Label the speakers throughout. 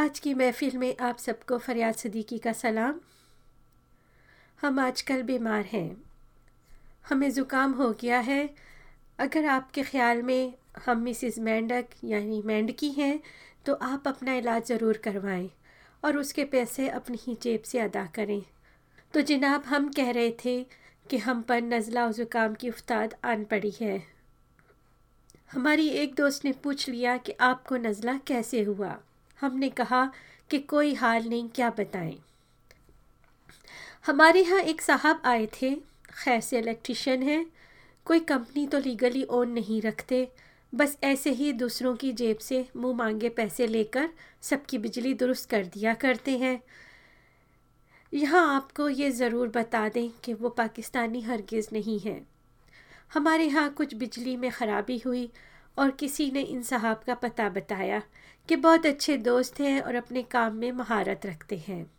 Speaker 1: आज की महफिल में आप सबको फरियाद सदीकी का सलाम। हम आजकल बीमार हैं। हमें ज़ुकाम हो गया है। अगर आपके ख़्याल में हम मिसिस मेंढक यानी मेंढकी हैं तो आप अपना इलाज ज़रूर करवाएँ और उसके पैसे अपनी ही जेब से अदा करें। तो जनाब, हम कह रहे थे कि हम पर नज़ला और ज़ुकाम की उफ्ताद आन पड़ी है। हमारी एक दोस्त ने पूछ लिया कि आपको नज़ला कैसे हुआ? हमने कहा कि कोई हाल नहीं, क्या बताएँ। हमारे यहाँ एक साहब आए थे। खैर से इलेक्ट्रिशियन हैं। कोई कंपनी तो लीगली ओन नहीं रखते। बस ऐसे ही दूसरों की जेब से मुँह मांगे पैसे लेकर सबकी बिजली दुरुस्त कर दिया करते हैं। यहाँ आपको ये ज़रूर बता दें कि वो पाकिस्तानी हरगिज़ नहीं है। हमारे यहाँ कुछ बिजली में ख़राबी हुई। और किसी ने इन साहब का पता बताया कि बहुत अच्छे दोस्त हैं और अपने काम में महारत रखते हैं।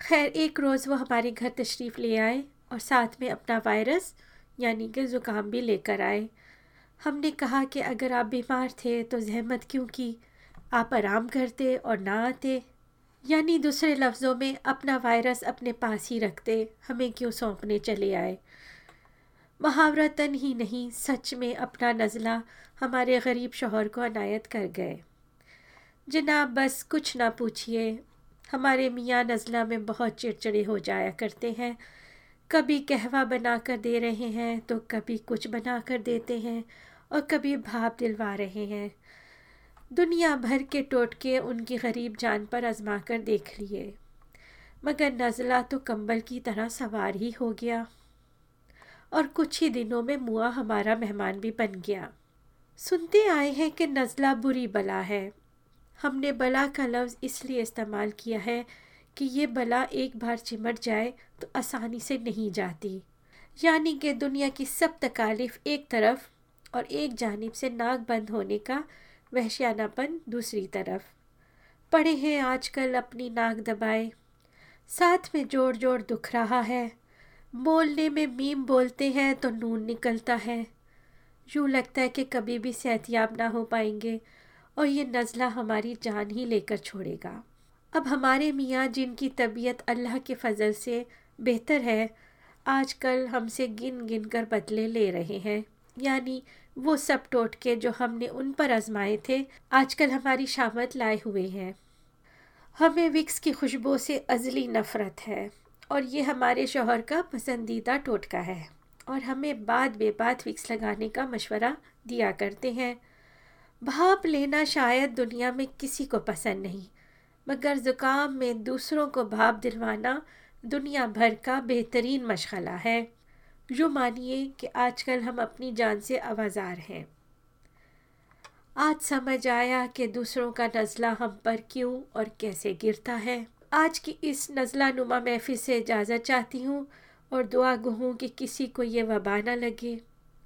Speaker 1: खैर, एक रोज़ वो हमारे घर तशरीफ़ ले आए और साथ में अपना वायरस, यानी कि ज़ुकाम भी लेकर आए। हमने कहा कि अगर आप बीमार थे तो जहमत क्यों की? आप आराम करते और ना आते। यानी दूसरे लफ्ज़ों में, अपना वायरस अपने पास ही रखते, हमें क्यों सौंपने चले आए? महावरतन ही नहीं, सच में अपना नज़ला हमारे गरीब शोहर को अनायत कर गए। जनाब, बस कुछ ना पूछिए। हमारे मियाँ नज़ला में बहुत चिड़चिड़े हो जाया करते हैं। कभी कहवा बना कर दे रहे हैं तो कभी कुछ बना कर देते हैं और कभी भाप दिलवा रहे हैं। दुनिया भर के टोटके उनकी गरीब जान पर आजमा कर देख लिए। मगर नज़ला तो कंबल की तरह सवार ही हो गया। और कुछ ही दिनों में मुआ हमारा मेहमान भी बन गया। सुनते आए हैं कि नज़ला बुरी बला है। हमने बला का लफ्ज़ इसलिए इस्तेमाल किया है कि ये बला एक बार चिमट जाए तो आसानी से नहीं जाती। यानी कि दुनिया की सब तकालीफ एक तरफ़ और एक जानब से नाक बंद होने का वहशियानापन दूसरी तरफ़। पड़े हैं आजकल अपनी नाक दबाए। साथ में जोड़ जोड़ दुख रहा है। बोलने में मीम बोलते हैं तो नून निकलता है। यूँ लगता है कि कभी भी सेहतियाब ना हो पाएँगे और ये नज़ला हमारी जान ही लेकर छोड़ेगा। अब हमारे मियाँ जिनकी तबीयत अल्लाह के फजल से बेहतर है, आजकल हमसे गिन गिन कर बदले ले रहे हैं। यानी वो सब टोटके जो हमने उन पर आजमाए थे, आजकल हमारी शामत लाए हुए हैं। हमें विक्स की खुशबू से अजली नफ़रत है। और ये हमारे शोहर का पसंदीदा टोटका है। और हमें बाद बेबाद विक्स लगाने का मशवरा दिया करते हैं। भाप लेना शायद दुनिया में किसी को पसंद नहीं, मगर ज़ुकाम में दूसरों को भाप दिलवाना दुनिया भर का बेहतरीन मशगला है। जो मानिए कि आजकल हम अपनी जान से आवाज़ार हैं। आज समझ आया कि दूसरों का नज़ला हम पर क्यों और कैसे गिरता है। आज की इस नज़ला नुमा महफिल से इजाज़त चाहती हूँ और दुआ गहूँ कि किसी को ये वबा ना लगे।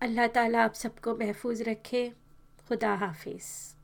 Speaker 1: अल्लाह ताला आप सबको महफूज रखे। खुदा हाफिज़।